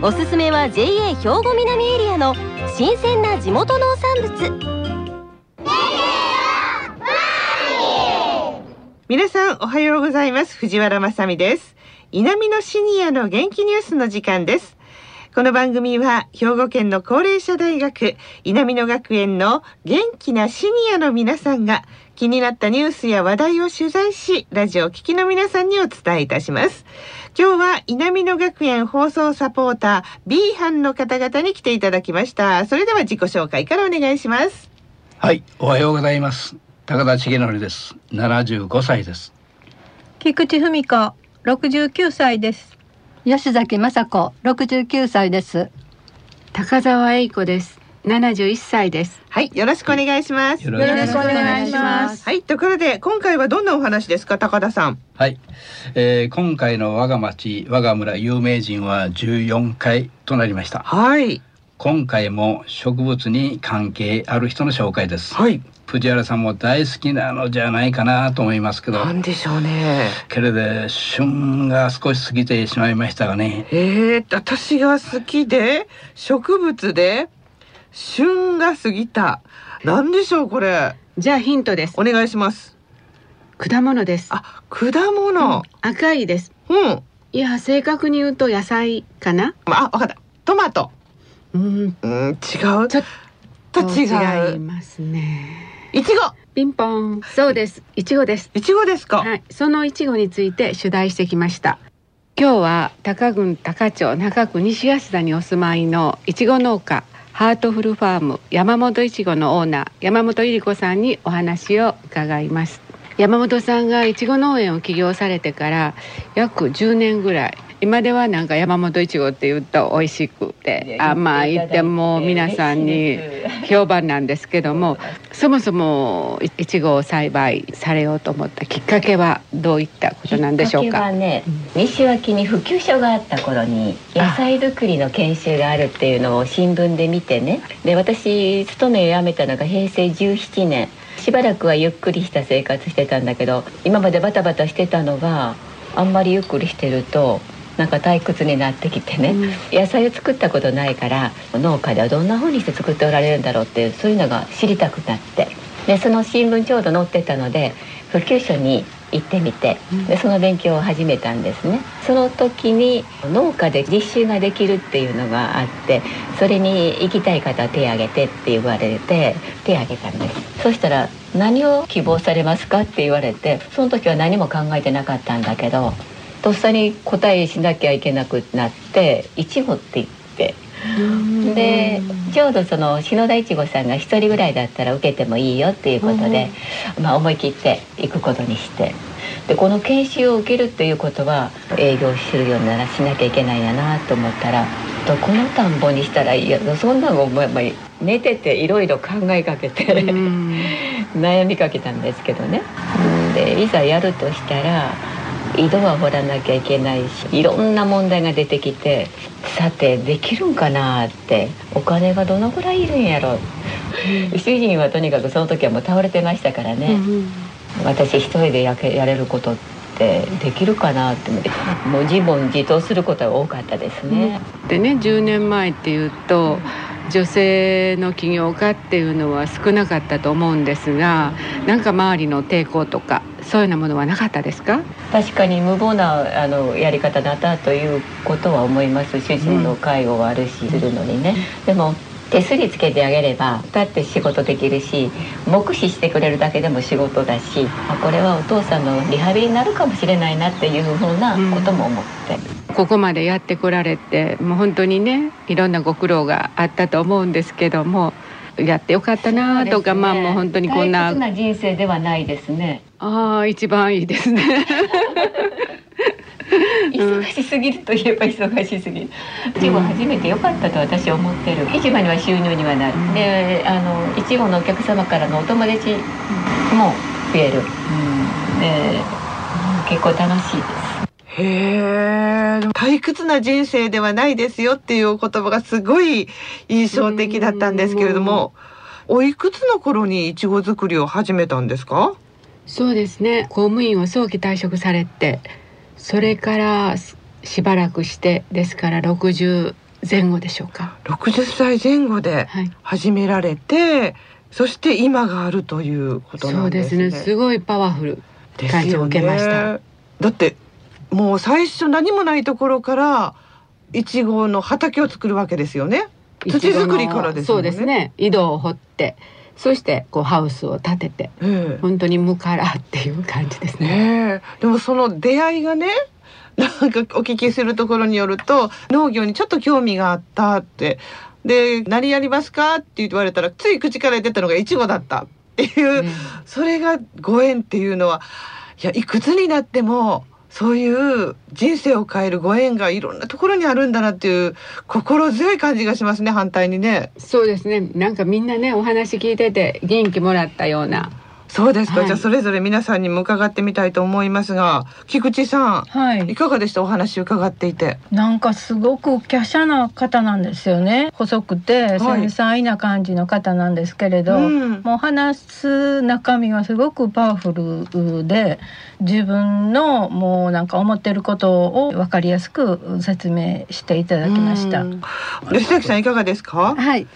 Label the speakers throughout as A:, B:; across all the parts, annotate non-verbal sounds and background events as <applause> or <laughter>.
A: おすすめは JA 兵庫南エリアの新鮮な地元農産物。
B: 皆さんおはようございます。藤原まさです。南のシニアの元気ニュースの時間です。この番組は兵庫県の高齢者大学稲美野学園の元気なシニアの皆さんが気になったニュースや話題を取材しラジオ聴きの皆さんにお伝えいたします。今日は稲美野学園放送サポーター B 班の方々に来ていただきました。それでは自己紹介からお願いします。
C: はいおはようございます。高田重則です。75歳です。
D: 菊池文子69歳です
E: 吉崎雅子69歳です。
F: 高澤栄子です。71歳です。
B: はいよろしくお願いします。
C: よ
D: ろしくお願いします。
B: はいところで今回はどんなお話ですか高田さん？
C: はい、えー、今回の我が町我が村有名人は14回となりました。
B: はい
C: 今回も植物に関係ある人の紹介です。
B: はい。
C: 藤原さんも大好きなのじゃないかなと思いますけど。
B: なんでしょうね。
C: けれど旬が少し過ぎてしまいましたがね。
B: えー、私が好きで植物で旬が過ぎた。なんでしょうこれ。
F: じゃあヒントです。
B: お願いします。
F: 果物です。
B: あ果物。
F: 赤いです。
B: うん、
F: いや正確に言うと野菜かな。
B: あわかった。トマト
F: うん
B: うん違う。
F: ちょっ
B: と
F: と
B: 違
F: 違いうますね。
B: いちご
F: ピンポン。そうです。いちごです。
B: いちごですか、
F: はい。そのいちごについて取材してきました。今日は高郡高町中区西安田にお住まいのいちご農家ハートフルファーム山本いちごのオーナー山本百合子さんにお話を伺います。山本さんがいちご農園を起業されてから約10年ぐらい今ではなんか山本いちごって言うと美味しくて甘いってもう皆さんに評判なんですけどもそもそもいちごを栽培されようと思ったきっかけはどういったことなんでしょう
G: きっか
F: か
G: けはね西脇に普及所があった頃に野菜作りの研修があるっていうのを新聞で見てね。で私勤めを辞めたのが平成17年。しばらくはゆっくりした生活してたんだけど今までバタバタしてたのがあんまりゆっくりしてるとなんか退屈になってきてね、野菜を作ったことないから農家ではどんな風にして作っておられるんだろうっていうそういうのが知りたくなって。でその新聞ちょうど載ってたので普及所に行ってみてでその勉強を始めたんですね。その時に農家で実習ができるっていうのがあってそれに行きたい方は手挙げてって言われて手挙げたんです。そしたら「何を希望されますか?」って言われてその時は何も考えてなかったんだけどとっさに答えしなきゃいけなくなって「いちご」って言って。でちょうどその篠田いちごさんが一人ぐらいだったら受けてもいいよっていうことで、まあ、思い切って行くことにして。でこの研修を受けるっていうことは営業するようにならしなきゃいけないんだなと思ったらどこの田んぼにしたらいいやそんなのもやっぱり寝てていろいろ考えかけて <laughs> 悩みかけたんですけどね。でいざやるとしたら井戸は掘らなきゃいけないしいろんな問題が出てきてさてできるんかなってお金がどのぐらいいるんやろ主人はとにかくその時はもう倒れてましたからね、私一人でやけやれることってできるかなって。思ってもう自問自答することが多かったですね。
F: でね10年前っていうと女性の起業家っていうのは少なかったと思うんですがなんか周りの抵抗とかそういうようなものはなかったですか？
G: 確かに無謀なあのやり方だったということは思います主人の介護はあるしするのにね、でも手すりつけてあげればだって仕事できるし目視してくれるだけでも仕事だしあこれはお父さんのリハビリになるかもしれないなっていうふうなことも思って。
F: ここまでやってこられてもう本当にねいろんなご苦労があったと思うんですけどもやってよかったなとか、まあもう本当にこんな。
G: な人生ではないですね。
F: ああ一番いいですね。<laughs>
G: 忙しすぎるといえば忙しすぎる。いちご初めて良かったと私は思ってる。市場には収入にはなる。であのいちごのお客様からのお友達も増える、うん、で結構楽しいです
B: へえ退屈な人生ではないですよっていうお言葉がすごい印象的だったんですけれどもおいくつの頃にいちご作りを始めたんですか？
F: そうですね。公務員を早期退職されてそれからしばらくしてですから60前後でしょうか。
B: 60歳前後で
F: はい。
B: 始められて、そして今があるということ
F: そうで
B: なんですすね。
F: ねすごいパワフル感じを
B: よ
F: 受けました。
B: ね。だってもう最初何もないところからいちごの畑を作るわけですよね。土作りからですね。
F: そうですね。井戸を掘ってそしてこうハウスを建てて
B: ええ。
F: 本当に無からっていう感じですね。
B: ねえ。でもその出会いがねなんかお聞きするところによると農業にちょっと興味があったって。で何やりますかって言われたらつい口から出たのがいちごだったっていう、
F: ね
B: それがご縁っていうのはいやいくつになってもそういう人生を変えるご縁がいろんなところにあるんだなっていう心強い感じがしますね反対にね。
F: そうですねなんかみんなねお話聞いてて元気もらったような
B: そうですか、
F: はい。
B: じゃあそれぞれ皆さんにも伺ってみたいと思いますが菊池さん
D: はい。
B: いかがでした？お話伺っていて。
D: なんかすごく華奢な方なんですよね。細くて繊細な感じの方なんですけれど、
B: うん。
D: もう話す中身がすごくパワフルで自分のもうなんか思ってることを分かりやすく説明していただきました。
B: うん。吉崎さんいかがですか？
E: はい、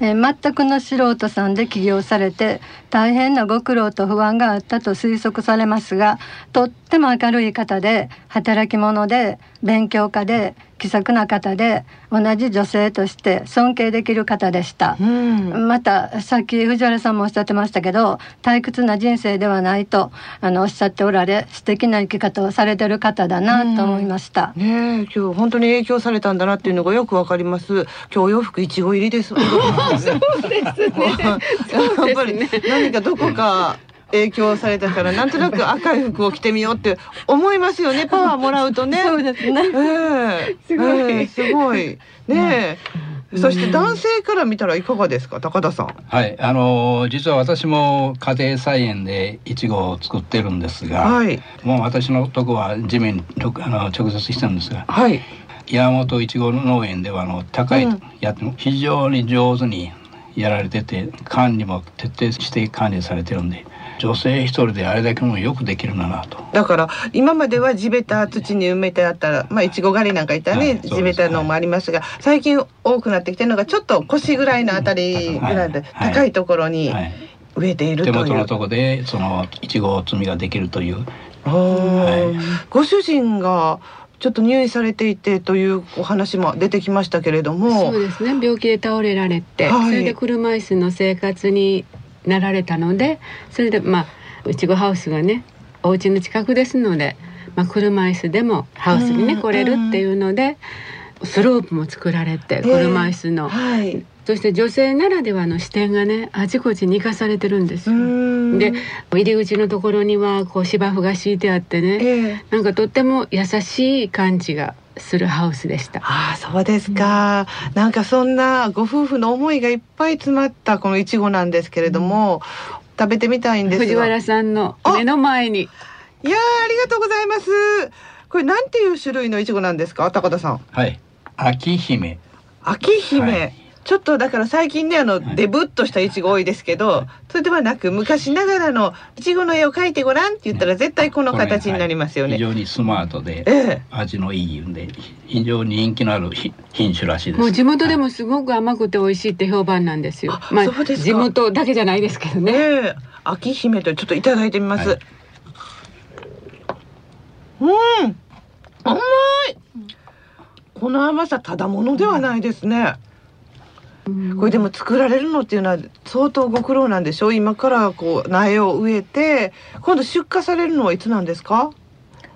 E: えー全くの素人さんで起業されて大変なご苦労と不安があったと推測されますがとっても明るい方で働き者で勉強家で気さくな方で同じ女性として尊敬できる方でした。
B: うん。
E: またさっき藤原さんもおっしゃってましたけど退屈な人生ではないとあのおっしゃっておられ素敵な生き方をされてる方だなと思いました。
B: ねえ今日本当に影響されたんだなっていうのがよくわかります。今日お洋服いちご入りです。<laughs> そうですね。<laughs> やっぱり何かどこか。影響されたからなんとなく赤い服を着てみようって思いますよね。パワーもらうとね。
E: そうですね。
B: ええ
F: すごい。
B: ええすごい。ねえ、そして男性から見たらいかがですか？高田さん。
C: はい、あの実は私も家庭菜園でいちごを作ってるんですが、
B: はい。
C: もう私のとこは地面に直あの直接してるんですが、
B: はい。
C: 山本いちご農園ではあの高い、
B: うん。
C: やっても非常に上手にやられてて管理も徹底して管理されてるんで女性一人であれだけもよくできるんだなと。
B: だから今までは地べた土に埋めてあったらまあいちご狩りなんかいたらね、
C: はい
B: 地べたのもありますが最近多くなってきてるのがちょっと腰ぐらいのあたりぐらいで
C: はい
B: 高いところに
C: はい、
B: 植えているという。
C: 手元のとこでそのいちご摘みができるという。
B: ご主人がちょっと入院されていてというお話も出てきましたけれども。
F: そうですね。病気で倒れられて、
B: はい。
F: それで車椅子の生活になられたのでそれでまあいちごハウスがねお家の近くですので、まあ、車椅子でもハウスにね
B: うん
F: 来れるっていうので、スロープも作られて
B: え
F: 車椅子の、
B: はい。
F: そして女性ならではの視点がねあちこちに生かされてるんです
B: う
F: よ。で入り口のところにはこう芝生が敷いてあってね、
B: ええ
F: なんかとっても優しい感じがするハウスでした。
B: ああそうですか、なんかそんなご夫婦の思いがいっぱい詰まったこのいちごなんですけれども、食べてみたいんですが。
F: 藤原さんの目の前に。
B: いやーありがとうございます。これなんていう種類のいちごなんですか高田さん。
C: はい。秋姫。
B: 秋姫、
C: はい
B: ちょっとだから最近ねあの、
C: はい。
B: デブっとしたいちご多いですけどそれではなく昔ながらのいちごの絵を描いてごらんって言ったら絶対この形になりますよね、
C: 非常にスマートで
B: ええ。
C: 味のいいんで非常に人気のあるひ品種らしいです。
F: もう地元でもすごく甘くて美味しいって評判なんですよ。
B: あ
F: まあ
B: そうですか。
F: 地元だけじゃないですけど
B: ね。
F: ね。
B: え。秋姫とちょっといただいてみます、
C: はい。
B: うん。甘い。この甘さただものではないですね、これでも作られるのっていうのは相当ご苦労なんでしょ？う今からこう苗を植えて今度出荷されるのはいつなんですか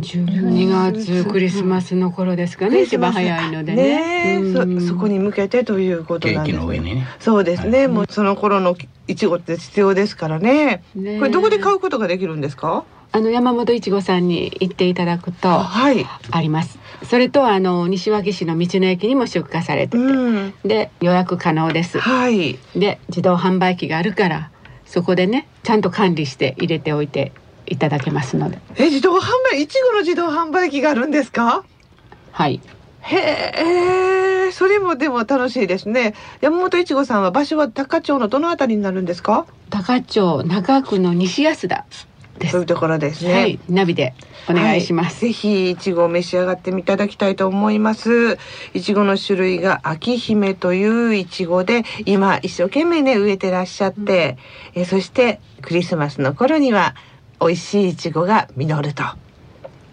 F: ？12月クリスマスの頃ですかね一番早いのでね。
B: ねえ。
F: うん。
B: そそこに向けてということなんです。ね
C: の上にね。
B: そうですね、
C: はい
B: もうその頃のいちごって必要ですからね。
F: ね
B: これどこで買うことができるんですか？
F: あの山本いちごさんに行っていただくとあ
B: はい。
F: ります。それとあの西脇市の道の駅にも出荷されてて、
B: うん、
F: で予約可能です
B: はい。
F: で自動販売機があるからそこでねちゃんと管理して入れておいていただけますので
B: え、自動販売、いちごの自動販売機があるんですか？
F: はい
B: へえ、それもでも楽しいですね。山本いちごさんは場所は高町のどのあたりになるんですか？
F: 高町中区の西安田
B: そういうところですね。
F: はいナビでお願いします、
B: はいぜひいちごを召し上がっていただきたいと思います。いちごの種類が秋姫といういちごで今一生懸命ね植えてらっしゃって、えそしてクリスマスの頃には美味しいいちごが実ると。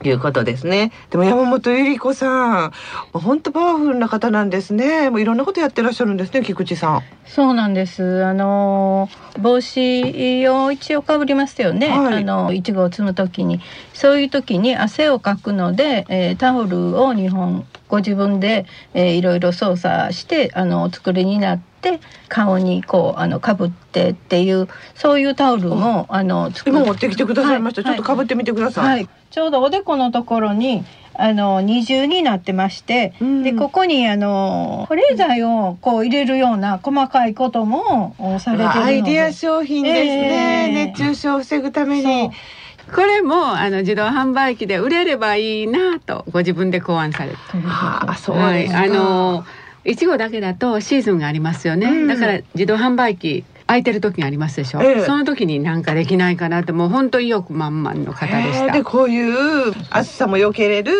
B: いうことですね。でも山本ゆり子さん、本当パワフルな方なんですね。もういろんなことやってらっしゃるんですね、菊池さん。
D: そうなんです。あの帽子を一応かぶりますよね。
B: はい
D: あのいちごを摘むときに、そういう時に汗をかくので、えータオルを2本ご自分で、えーいろいろ操作してあのお作りになって顔にこうあのかぶってっていうそういうタオルもあの作っ
B: 今持ってきてくださいました。
D: はい
B: ちょっと被ってみてください。
D: はい、ちょうどおでこのところにあの二重になってまして、
B: うん。
D: でここにあの保冷剤をこう入れるような細かいこともおされてるので。
B: アイディア商品ですね、
D: ええ。
B: 熱中症を防ぐために。
F: これもあの自動販売機で売れればいいなとご自分で考案されて。
B: はあそう
F: はい、
B: ですか、
F: あのいちごだけだとシーズンがありますよね、
B: うん。
F: だから自動販売機空いてる時がありますでしょ、
B: ええ。
F: その時になんかできないかなってもう本当意欲満々の方でし
B: へえ
F: た
B: でこういう暑さも避けれる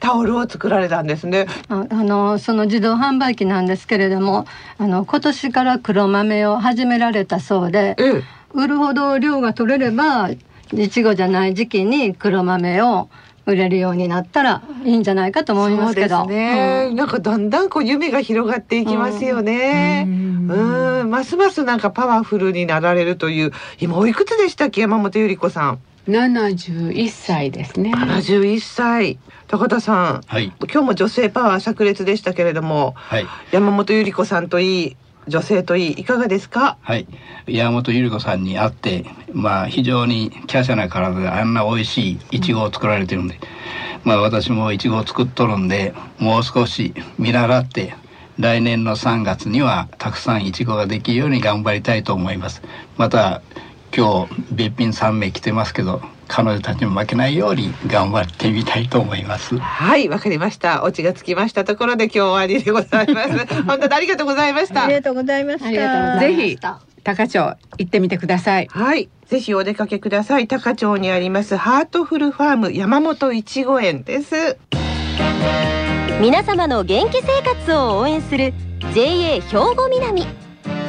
B: タオルを作られたんですね。
E: ああのその自動販売機なんですけれどもあの今年から黒豆を始められたそうで
B: ええ。
E: 売るほど量が取れればいちごじゃない時期に黒豆を売れるようになったらいいんじゃないかと思いますけど。
B: そうですね、
E: うん。
B: なんかだんだんこう夢が広がっていきますよね、
F: うん。
B: うん。ますますなんかパワフルになられるという今おいくつでしたっけ？山本ゆり子さん。
F: 71歳ですね。
B: 71歳。高田さん。
C: はい。
B: 今日も女性パワー炸裂でしたけれども
C: はい。
B: 山本ゆり子さんといい女性といいいかがですか？
C: はい。山本百合子さんに会ってまあ非常に華奢な体であんな美味しいいちごを作られてるんで。まあ私もいちごを作っとるんでもう少し見習って来年の3月にはたくさんいちごができるように頑張りたいと思います。また今日べっぴん3名来てますけど彼女たちにも負けないように頑張ってみたいと思います
B: はい、わかりました。オチがつきましたところで今日は終わりでございます。<laughs> 本当にありがとうございました
D: あり。がとうございました。
F: ぜひ。高町行ってみてください
B: はい、ぜひお出かけください。高町にありますハートフルファーム山本いちご園です。
A: 皆様の元気生活を応援する JA 兵庫南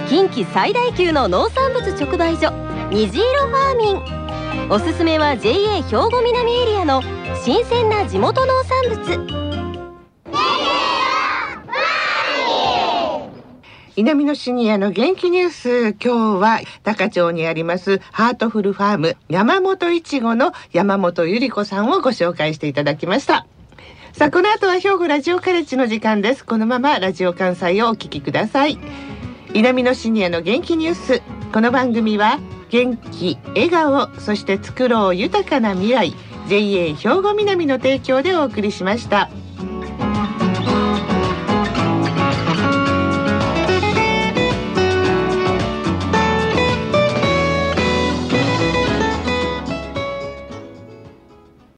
A: 近畿最大級の農産物直売所虹色ファーミンおすすめは JA 兵庫南エリアの新鮮な地元農産物
B: 南のシニアの元気ニュース。今日は高町にありますハートフルファーム山本いちごの山本ゆり子さんをご紹介していただきました。さあ、この後は兵庫ラジオカレッジの時間です。このままラジオ関西をお聞きください。南のシニアの元気ニュース。この番組は元気、笑顔、そして作ろう豊かな未来。JA 兵庫南の提供でお送りしました。